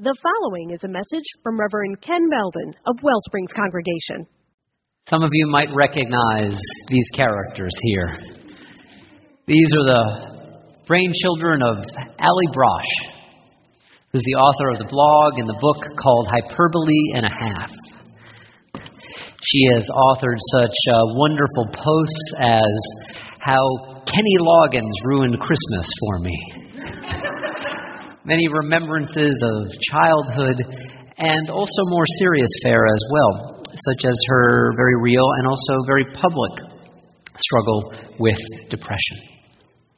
The following is a message from Reverend Ken Beldon of Wellsprings Congregation. Some of you might recognize these characters here. These are the brainchildren of Allie Brosh, who's the author of the blog and the book called Hyperbole and a Half. She has authored such uh, wonderful posts as How Kenny Loggins Ruined Christmas for Me many remembrances of childhood, and also more serious fare as well, such as her very real and also very public struggle with depression.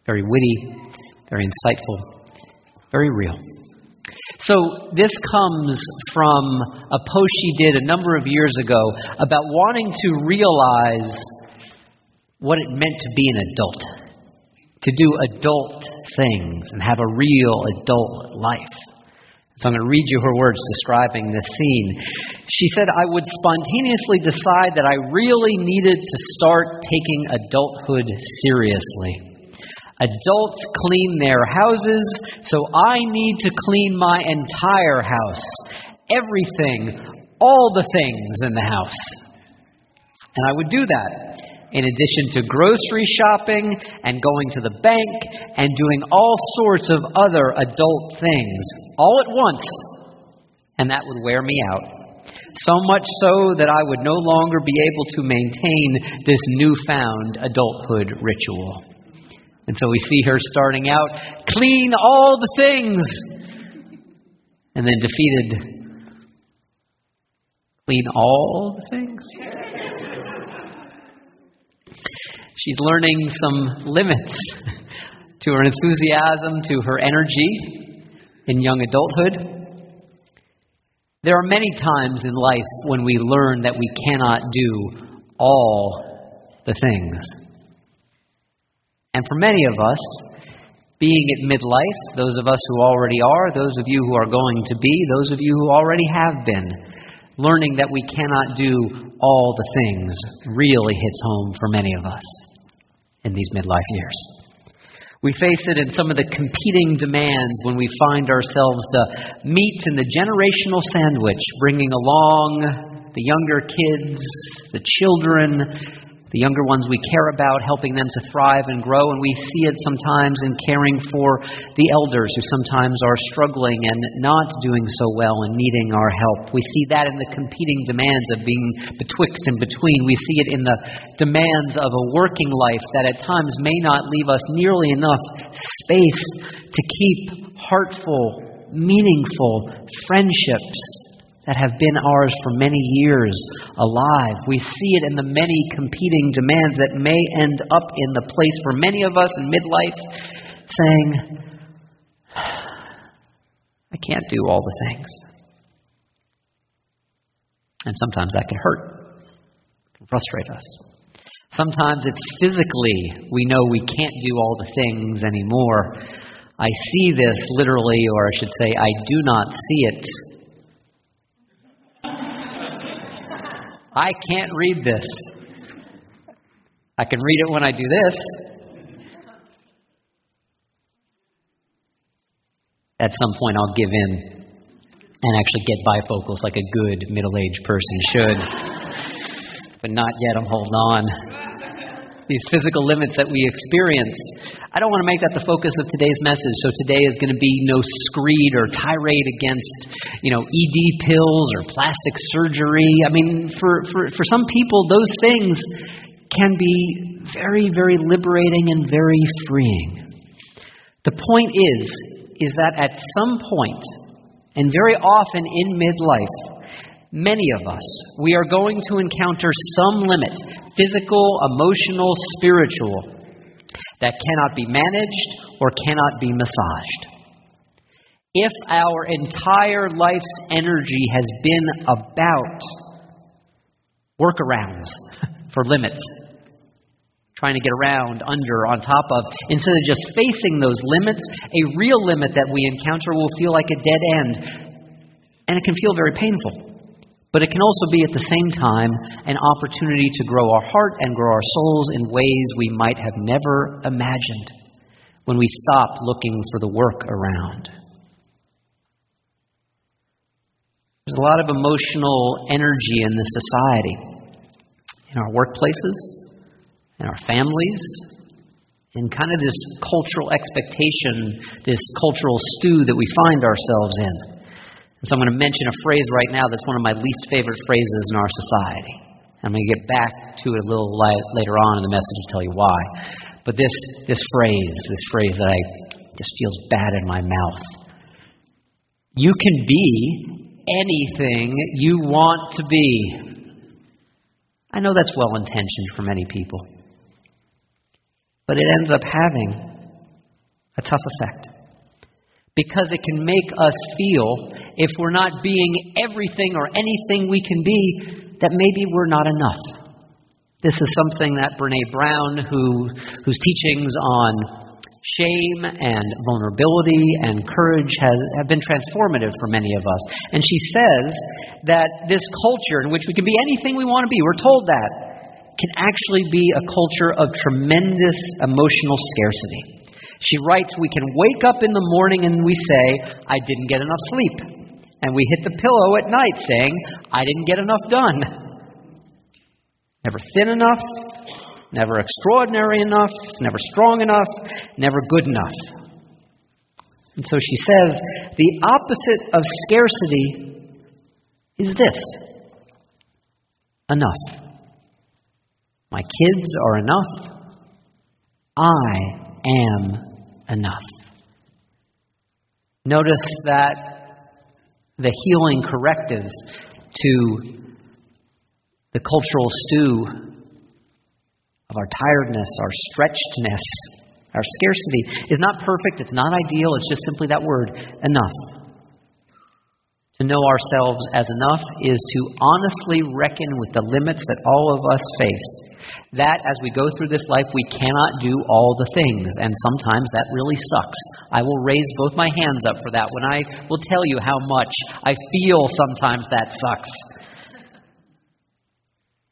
Very witty, very insightful, very real. So, this comes from a post she did a number of years ago about wanting to realize what it meant to be an adult to do adult things and have a real adult life. So I'm going to read you her words describing this scene. She said, I would spontaneously decide that I really needed to start taking adulthood seriously. Adults clean their houses, so I need to clean my entire house. Everything, all the things in the house. And I would do that in addition to grocery shopping and going to the bank and doing all sorts of other adult things all at once, and that would wear me out. So much so that I would no longer be able to maintain this newfound adulthood ritual. And so we see her starting out, clean all the things, and then defeated, clean all the things. She's learning some limits to her enthusiasm, to her energy in young adulthood. There are many times in life when we learn that we cannot do all the things. And for many of us, being at midlife, those of us who already are, those of you who are going to be, those of you who already have been, learning that we cannot do all the things really hits home for many of us in these midlife years. We face it in some of the competing demands when we find ourselves the meat in the generational sandwich, bringing along the younger kids, the children, the younger ones we care about, helping them to thrive and grow. And we see it sometimes in caring for the elders who sometimes are struggling and not doing so well and needing our help. We see that in the competing demands of being betwixt and between. We see it in the demands of a working life that at times may not leave us nearly enough space to keep heartful, meaningful friendships that have been ours for many years alive. We see it in the many competing demands that may end up in the place for many of us in midlife saying, I can't do all the things. And sometimes that can hurt, can frustrate us. Sometimes it's physically, we know we can't do all the things anymore. I see this literally, or I should say, I do not see it I can't read this. I can read it when I do this. At some point, I'll give in and actually get bifocals like a good middle aged person should. but not yet, I'm holding on these physical limits that we experience. I don't want to make that the focus of today's message. So today is going to be no screed or tirade against, you know, ED pills or plastic surgery. I mean, for, for, for some people, those things can be very, very liberating and very freeing. The point is, is that at some point, and very often in midlife, Many of us, we are going to encounter some limit, physical, emotional, spiritual, that cannot be managed or cannot be massaged. If our entire life's energy has been about workarounds for limits, trying to get around, under, on top of, instead of just facing those limits, a real limit that we encounter will feel like a dead end, and it can feel very painful. But it can also be at the same time an opportunity to grow our heart and grow our souls in ways we might have never imagined when we stop looking for the work around. There's a lot of emotional energy in this society, in our workplaces, in our families, in kind of this cultural expectation, this cultural stew that we find ourselves in. And so I'm going to mention a phrase right now that's one of my least favorite phrases in our society. I'm going to get back to it a little later on in the message to tell you why. But this, this phrase, this phrase that I just feels bad in my mouth. You can be anything you want to be. I know that's well intentioned for many people but it ends up having a tough effect. Because it can make us feel, if we're not being everything or anything we can be, that maybe we're not enough. This is something that Brene Brown, who, whose teachings on shame and vulnerability and courage has, have been transformative for many of us. And she says that this culture in which we can be anything we want to be, we're told that, can actually be a culture of tremendous emotional scarcity. She writes, We can wake up in the morning and we say, I didn't get enough sleep. And we hit the pillow at night saying, I didn't get enough done. Never thin enough, never extraordinary enough, never strong enough, never good enough. And so she says, the opposite of scarcity is this enough. My kids are enough. I am enough. Notice that the healing corrective to the cultural stew of our tiredness, our stretchedness, our scarcity is not perfect, it's not ideal, it's just simply that word, enough. To know ourselves as enough is to honestly reckon with the limits that all of us face that as we go through this life, we cannot do all the things, and sometimes that really sucks. I will raise both my hands up for that when I will tell you how much I feel sometimes that sucks.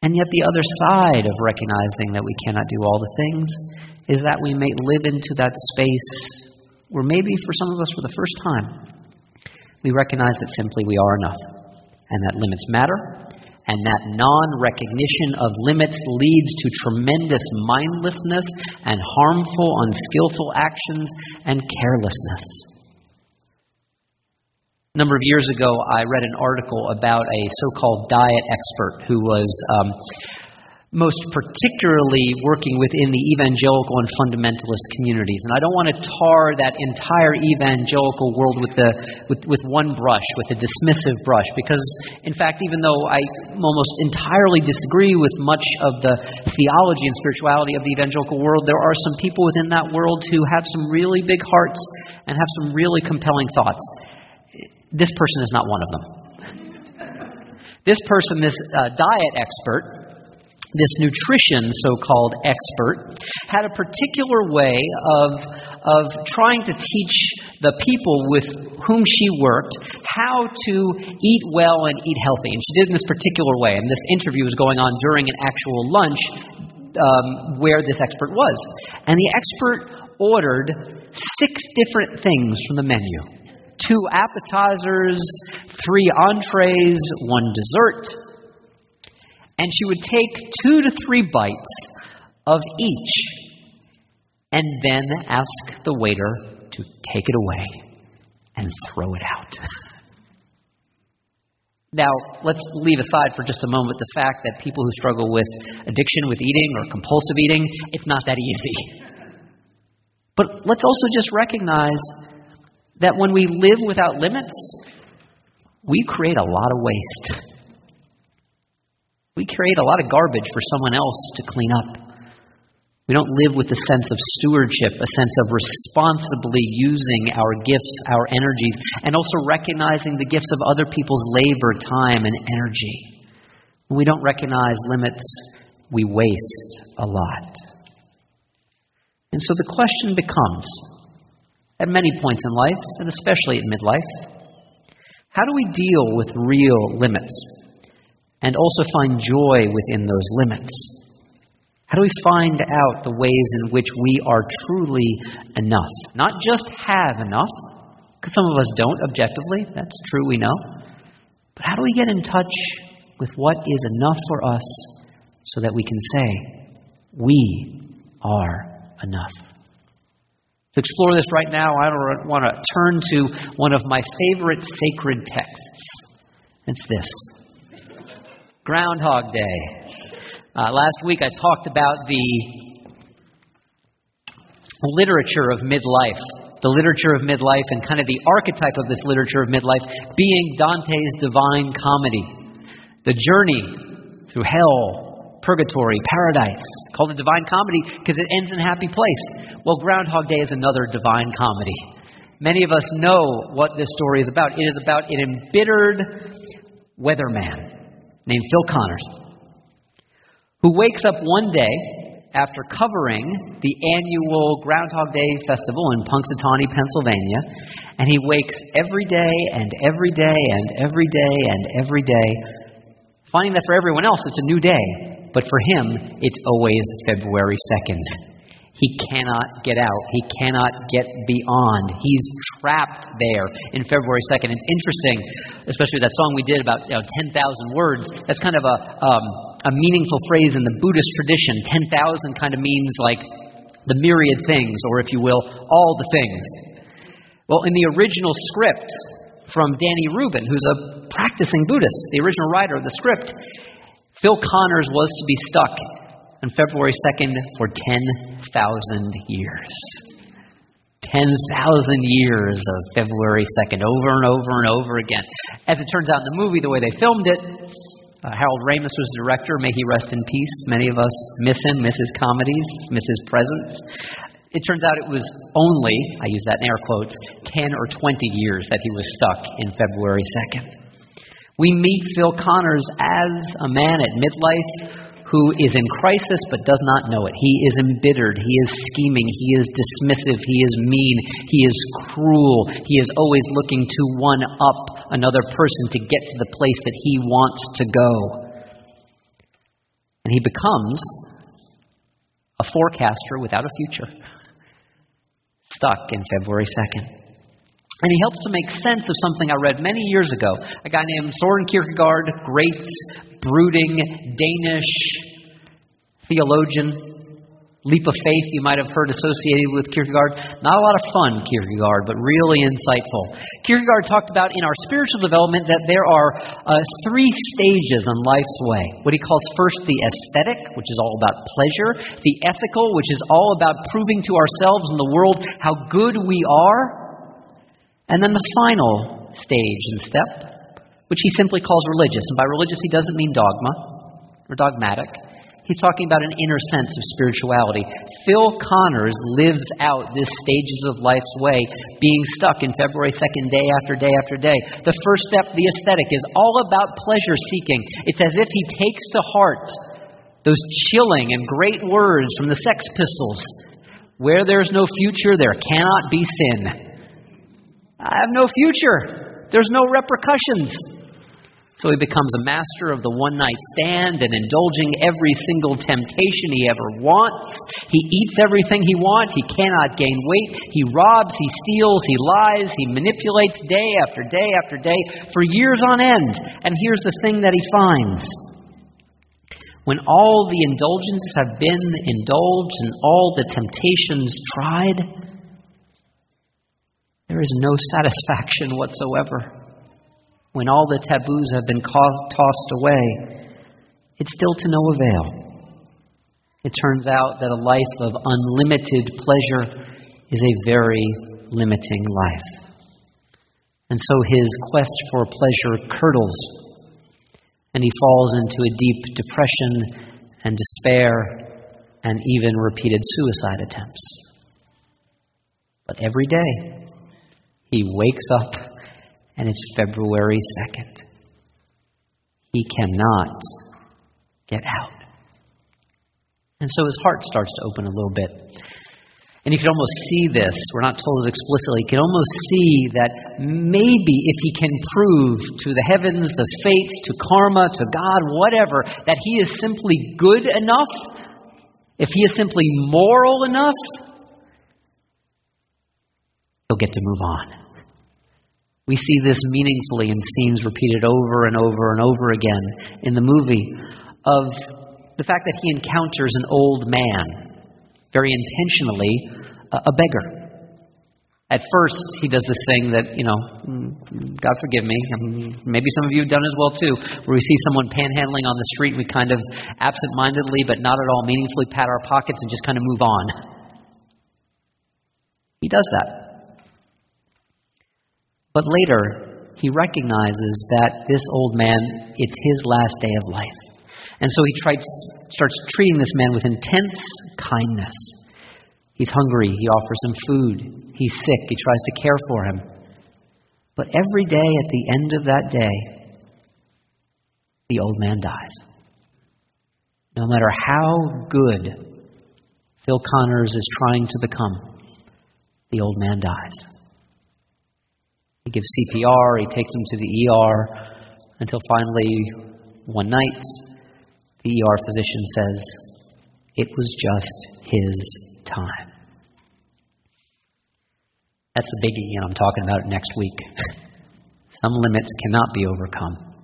And yet, the other side of recognizing that we cannot do all the things is that we may live into that space where maybe for some of us for the first time, we recognize that simply we are enough and that limits matter and that non recognition of limits leads to tremendous mindlessness and harmful, unskillful actions and carelessness. A number of years ago, I read an article about a so called diet expert who was um, most particularly working within the evangelical and fundamentalist communities. And I don't want to tar that entire evangelical world with, the, with, with one brush, with a dismissive brush, because, in fact, even though I almost entirely disagree with much of the theology and spirituality of the evangelical world, there are some people within that world who have some really big hearts and have some really compelling thoughts. This person is not one of them. This person, this uh, diet expert, this nutrition so called expert had a particular way of, of trying to teach the people with whom she worked how to eat well and eat healthy. And she did it in this particular way. And this interview was going on during an actual lunch um, where this expert was. And the expert ordered six different things from the menu two appetizers, three entrees, one dessert and she would take two to three bites of each and then ask the waiter to take it away and throw it out. now, let's leave aside for just a moment the fact that people who struggle with addiction with eating or compulsive eating, it's not that easy. But let's also just recognize that when we live without limits, we create a lot of waste. We create a lot of garbage for someone else to clean up. We don't live with a sense of stewardship, a sense of responsibly using our gifts, our energies, and also recognizing the gifts of other people's labor, time, and energy. When we don't recognize limits, we waste a lot. And so the question becomes at many points in life, and especially at midlife, how do we deal with real limits? And also find joy within those limits? How do we find out the ways in which we are truly enough? Not just have enough, because some of us don't objectively, that's true, we know. But how do we get in touch with what is enough for us so that we can say, We are enough? To explore this right now, I want to turn to one of my favorite sacred texts. It's this Groundhog Day. Uh, last week I talked about the literature of midlife, the literature of midlife, and kind of the archetype of this literature of midlife being Dante's Divine Comedy. The journey through hell, purgatory, paradise, called the Divine Comedy because it ends in a happy place. Well, Groundhog Day is another divine comedy. Many of us know what this story is about. It is about an embittered weatherman named Phil Connors who wakes up one day after covering the annual Groundhog Day festival in Punxsutawney, Pennsylvania, and he wakes every day and every day and every day and every day, finding that for everyone else it's a new day, but for him it's always February 2nd. He cannot get out. He cannot get beyond. He's trapped there in February 2nd. It's interesting, especially that song we did about you know, 10,000 words. That's kind of a, um, a meaningful phrase in the Buddhist tradition. 10,000 kind of means like the myriad things, or if you will, all the things. Well, in the original script from Danny Rubin, who's a practicing Buddhist, the original writer of the script, Phil Connors was to be stuck on February 2nd for 10,000 years. 10,000 years of February 2nd, over and over and over again. As it turns out in the movie, the way they filmed it, uh, Harold Ramis was the director. May he rest in peace. Many of us miss him, miss his comedies, miss his presence. It turns out it was only, I use that in air quotes, 10 or 20 years that he was stuck in February 2nd. We meet Phil Connors as a man at midlife who is in crisis but does not know it. He is embittered. He is scheming. He is dismissive. He is mean. He is cruel. He is always looking to one up another person to get to the place that he wants to go. And he becomes a forecaster without a future, stuck in February 2nd. And he helps to make sense of something I read many years ago. A guy named Soren Kierkegaard, great brooding Danish theologian. Leap of faith you might have heard associated with Kierkegaard. Not a lot of fun, Kierkegaard, but really insightful. Kierkegaard talked about in our spiritual development that there are uh, three stages on life's way. What he calls first the aesthetic, which is all about pleasure, the ethical, which is all about proving to ourselves and the world how good we are, and then the final stage and step, which he simply calls religious. And by religious, he doesn't mean dogma or dogmatic. He's talking about an inner sense of spirituality. Phil Connors lives out this stages of life's way, being stuck in February 2nd, day after day after day. The first step, the aesthetic, is all about pleasure seeking. It's as if he takes to heart those chilling and great words from the Sex Pistols Where there's no future, there cannot be sin. I have no future, there's no repercussions. So he becomes a master of the one night stand and indulging every single temptation he ever wants. He eats everything he wants. He cannot gain weight. He robs, he steals, he lies, he manipulates day after day after day for years on end. And here's the thing that he finds. When all the indulgences have been indulged and all the temptations tried, there is no satisfaction whatsoever when all the taboos have been tossed away, it's still to no avail. It turns out that a life of unlimited pleasure is a very limiting life. And so his quest for pleasure curdles, and he falls into a deep depression and despair and even repeated suicide attempts. But every day, he wakes up and it's February 2nd. He cannot get out. And so his heart starts to open a little bit. And you can almost see this. We're not told it explicitly. You can almost see that maybe if he can prove to the heavens, the fates, to karma, to God, whatever, that he is simply good enough, if he is simply moral enough, he'll get to move on. We see this meaningfully in scenes repeated over and over and over again in the movie of the fact that he encounters an old man, very intentionally, a beggar. At first, he does this thing that, you know, mm, God forgive me, um, maybe some of you have done as well too, where we see someone panhandling on the street and we kind of absent mindedly, but not at all meaningfully pat our pockets and just kind of move on. He does that. But later, he recognizes that this old man, it's his last day of life. And so he tries, starts treating this man with intense kindness. He's hungry. He offers him food. He's sick. He tries to care for him. But every day at the end of that day, the old man dies. No matter how good Phil Connors is trying to become, the old man dies. He gives CPR, he takes him to the ER until finally, one night, the ER physician says, It was just his time. That's the biggie, and I'm talking about it next week. Some limits cannot be overcome,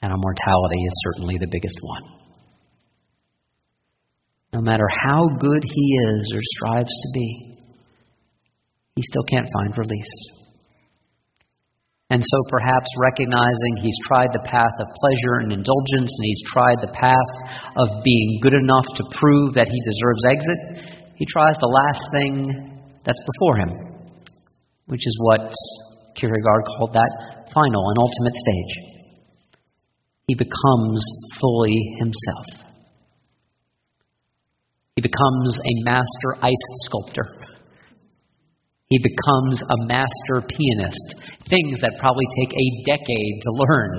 and our mortality is certainly the biggest one. No matter how good he is or strives to be, he still can't find release. And so, perhaps recognizing he's tried the path of pleasure and indulgence, and he's tried the path of being good enough to prove that he deserves exit, he tries the last thing that's before him, which is what Kierkegaard called that final and ultimate stage. He becomes fully himself. He becomes a master ice sculptor. He becomes a master pianist, things that probably take a decade to learn.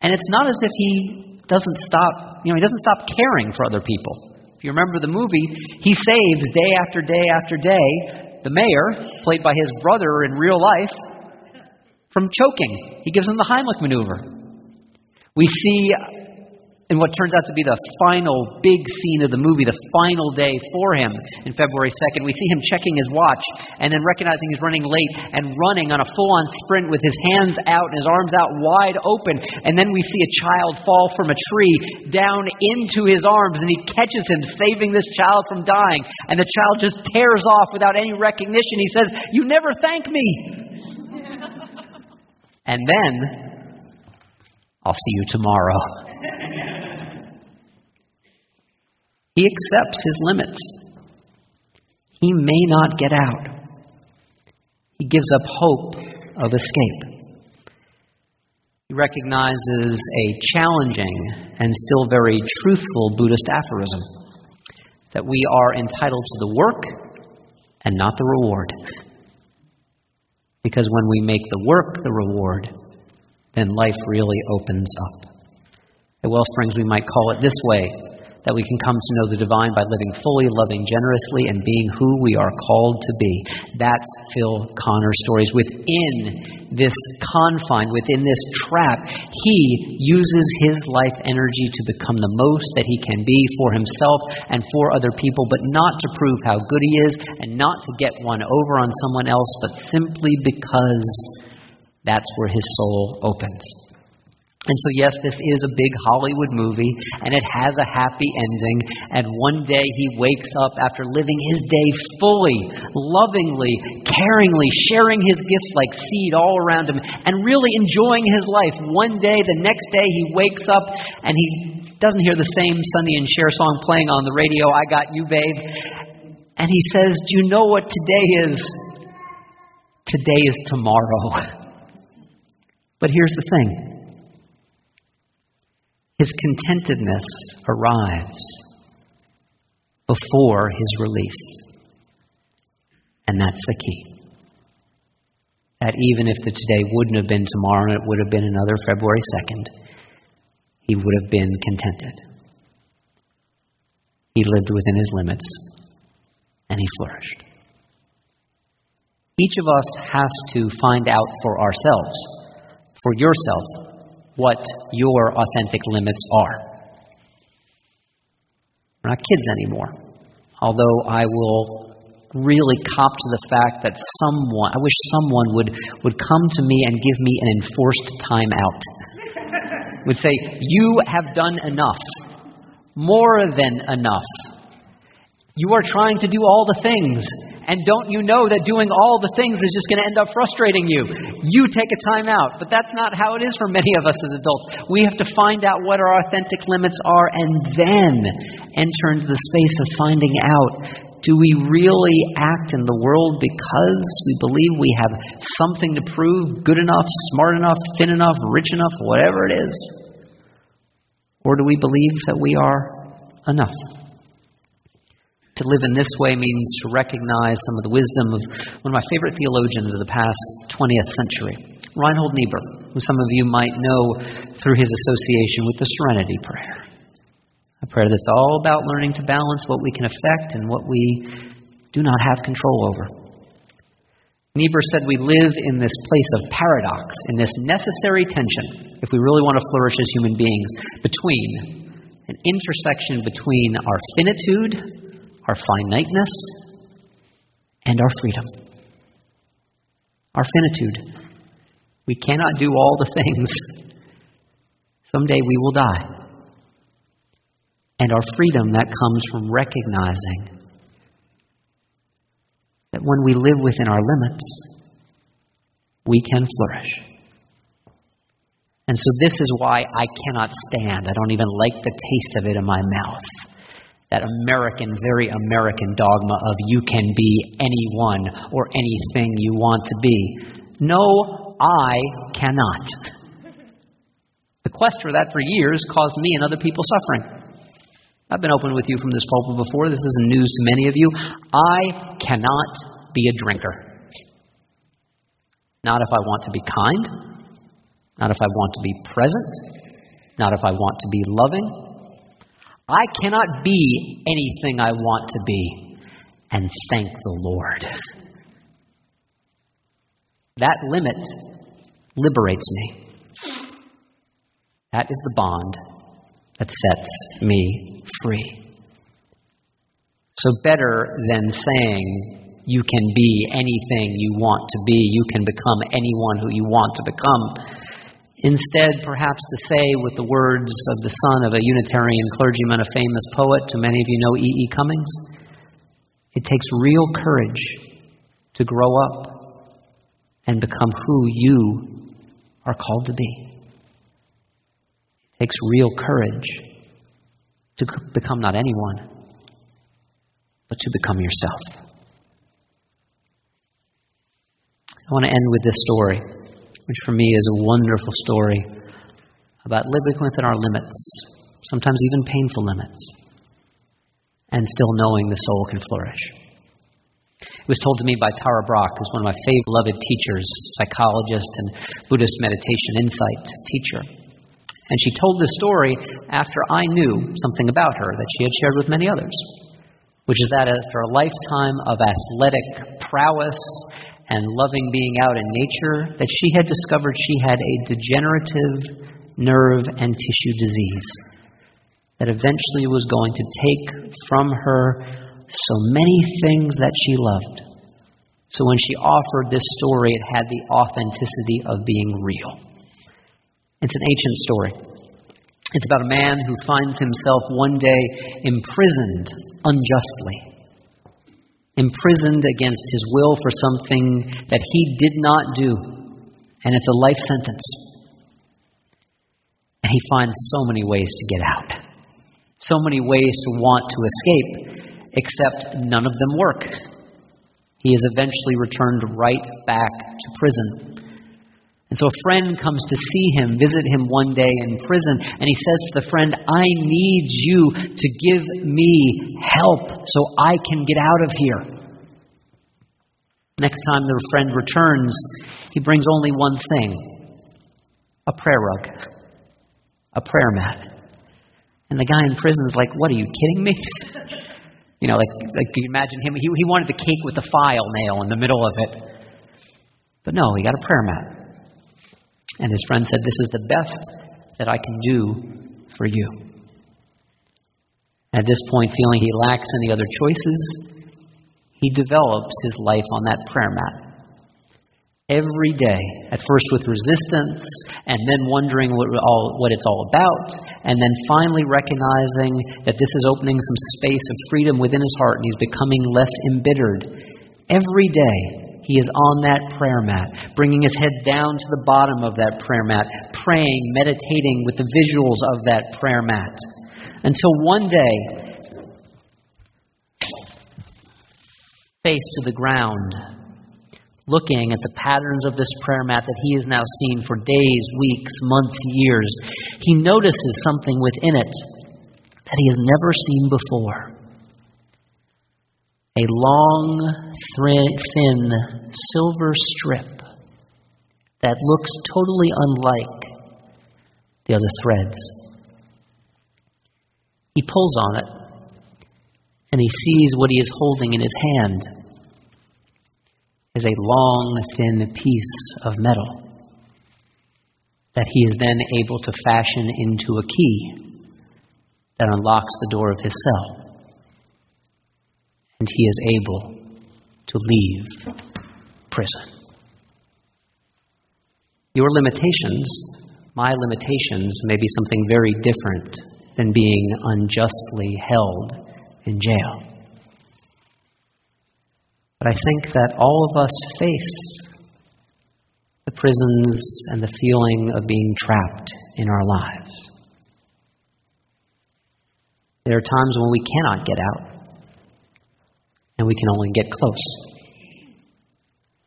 And it's not as if he doesn't stop, you know, he doesn't stop caring for other people If you remember the movie, he saves day after day after day the mayor, played by his brother in real life, from choking. He gives him the Heimlich maneuver. We see in what turns out to be the final big scene of the movie, the final day for him in February 2nd. We see him checking his watch and then recognizing he's running late and running on a full on sprint with his hands out and his arms out wide open. And then we see a child fall from a tree down into his arms and he catches him, saving this child from dying. And the child just tears off without any recognition. He says, You never thank me. and then I'll see you tomorrow. he accepts his limits. He may not get out. He gives up hope of escape. He recognizes a challenging and still very truthful Buddhist aphorism that we are entitled to the work and not the reward. Because when we make the work the reward, then life really opens up. At Wellsprings, we might call it this way that we can come to know the divine by living fully, loving generously, and being who we are called to be. That's Phil Connor's stories. Within this confine, within this trap, he uses his life energy to become the most that he can be for himself and for other people, but not to prove how good he is and not to get one over on someone else, but simply because that's where his soul opens. And so, yes, this is a big Hollywood movie, and it has a happy ending. And one day he wakes up after living his day fully, lovingly, caringly, sharing his gifts like seed all around him, and really enjoying his life. One day, the next day, he wakes up and he doesn't hear the same Sonny and Cher song playing on the radio, I Got You, Babe. And he says, Do you know what today is? Today is tomorrow. But here's the thing his contentedness arrives before his release. And that's the key. That even if the today wouldn't have been tomorrow and it would have been another February 2nd, he would have been contented. He lived within his limits and he flourished. Each of us has to find out for ourselves for yourself what your authentic limits are. We're not kids anymore. Although I will really cop to the fact that someone, I wish someone would, would come to me and give me an enforced timeout. would say, You have done enough, more than enough. You are trying to do all the things. And don't you know that doing all the things is just going to end up frustrating you? You take a time out. But that's not how it is for many of us as adults. We have to find out what our authentic limits are and then enter into the space of finding out do we really act in the world because we believe we have something to prove, good enough, smart enough, thin enough, rich enough, whatever it is? Or do we believe that we are enough? To live in this way means to recognize some of the wisdom of one of my favorite theologians of the past 20th century, Reinhold Niebuhr, who some of you might know through his association with the Serenity Prayer. A prayer that's all about learning to balance what we can affect and what we do not have control over. Niebuhr said we live in this place of paradox, in this necessary tension, if we really want to flourish as human beings, between an intersection between our finitude our finiteness, and our freedom. Our finitude. We cannot do all the things. Someday we will die. And our freedom that comes from recognizing that when we live within our limits, we can flourish. And so, this is why I cannot stand. I don't even like the taste of it in my mouth that American, very American dogma of you can be anyone or anything you want to be. No, I cannot. The quest for that for years caused me and other people suffering. I've been open with you from this pulpit before. This isn't news to many of you. I cannot be a drinker. Not if I want to be kind. Not if I want to be present. Not if I want to be loving. I cannot be anything I want to be. And thank the Lord. That limit liberates me. That is the bond that sets me free. So, better than saying you can be anything you want to be, you can become anyone who you want to become Instead, perhaps to say with the words of the son of a Unitarian clergyman, a famous poet, to many of you know E. E. Cummings, it takes real courage to grow up and become who you are called to be. It takes real courage to become not anyone, but to become yourself. I want to end with this story which for me is a wonderful story about living within our limits, sometimes even painful limits, and still knowing the soul can flourish. It was told to me by Tara Brach, who's one of my favorite beloved teachers, psychologist, and Buddhist meditation insight teacher. And she told this story after I knew something about her that she had shared with many others, which is that after a lifetime of athletic prowess and loving being out in nature that she had discovered she had a degenerative nerve and tissue disease that eventually was going to take from her so many things that she loved. So when she offered this story, it had the authenticity of being real. It's an ancient story. It's about a man who finds himself one day imprisoned unjustly imprisoned against his will for something that he did not do, and it's a life sentence. And he finds so many ways to get out, so many ways to want to escape, except none of them work. He is eventually returned right back to prison. And so a friend comes to see him, visit him one day in prison, and he says to the friend, I need you to give me help so I can get out of here. Next time the friend returns, he brings only one thing a prayer rug, a prayer mat. And the guy in prison is like, What are you kidding me? you know, like, like you imagine him, he, he wanted the cake with the file nail in the middle of it. But no, he got a prayer mat. And his friend said, This is the best that I can do for you. At this point, feeling he lacks any other choices, he develops his life on that prayer mat. Every day, at first with resistance, and then wondering what, all, what it's all about, and then finally recognizing that this is opening some space of freedom within his heart and he's becoming less embittered. Every day, he is on that prayer mat, bringing his head down to the bottom of that prayer mat, praying, meditating with the visuals of that prayer mat. Until one day, face to the ground, looking at the patterns of this prayer mat that he has now seen for days, weeks, months, years, he notices something within it that he has never seen before. A long, thin, silver strip that looks totally unlike the other threads. He pulls on it and he sees what he is holding in his hand is a long, thin piece of metal that he is then able to fashion into a key that unlocks the door of his cell. And he is able to leave prison. Your limitations, my limitations, may be something very different than being unjustly held in jail. But I think that all of us face the prisons and the feeling of being trapped in our lives. There are times when we cannot get out, and we can only get close.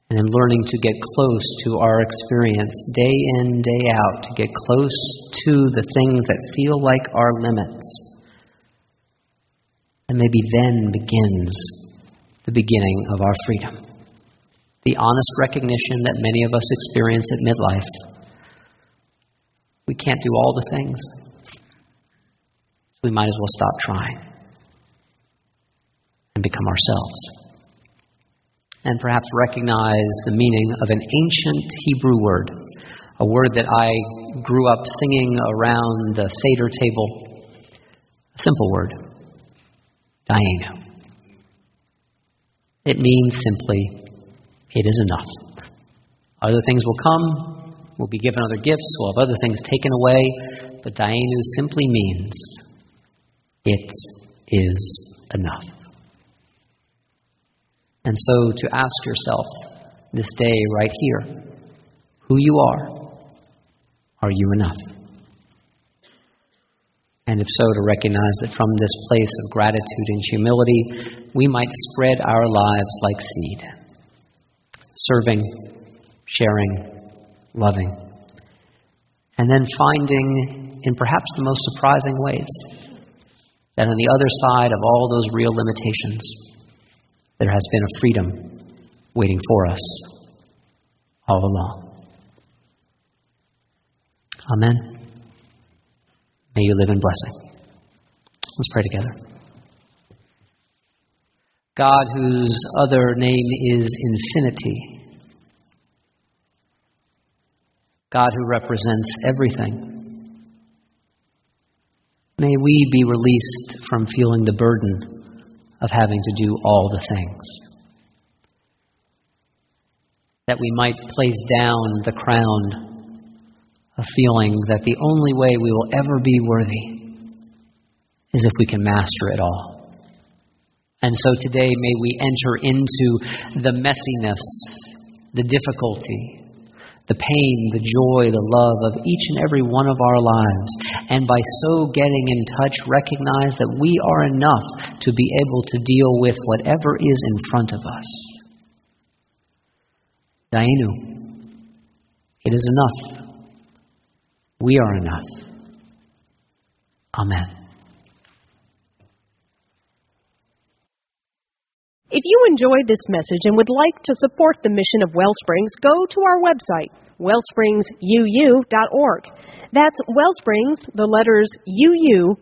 And in learning to get close to our experience, day in, day out, to get close to the things that feel like our limits, and maybe then begins the beginning of our freedom. The honest recognition that many of us experience at midlife. We can't do all the things, so we might as well stop trying and become ourselves. And perhaps recognize the meaning of an ancient Hebrew word, a word that I grew up singing around the Seder table, a simple word Dayenu. It means simply, it is enough. Other things will come, we'll be given other gifts, we'll have other things taken away, but Dayenu simply means, it is enough. And so to ask yourself this day right here, who you are, are you enough? And if so, to recognize that from this place of gratitude and humility, we might spread our lives like seed, serving, sharing, loving, and then finding, in perhaps the most surprising ways, that on the other side of all those real limitations, there has been a freedom waiting for us all along. Amen. May you live in blessing. Let's pray together. God, whose other name is infinity, God who represents everything, may we be released from feeling the burden of having to do all the things. That we might place down the crown of feeling that the only way we will ever be worthy is if we can master it all. And so today, may we enter into the messiness, the difficulty, the pain, the joy, the love of each and every one of our lives. And by so getting in touch, recognize that we are enough to be able to deal with whatever is in front of us. Dayenu, it is enough. We are enough. Amen. If you enjoyed this message and would like to support the mission of Wellsprings, go to our website, wellspringsuu.org. That's Wellsprings, the letters uu.org.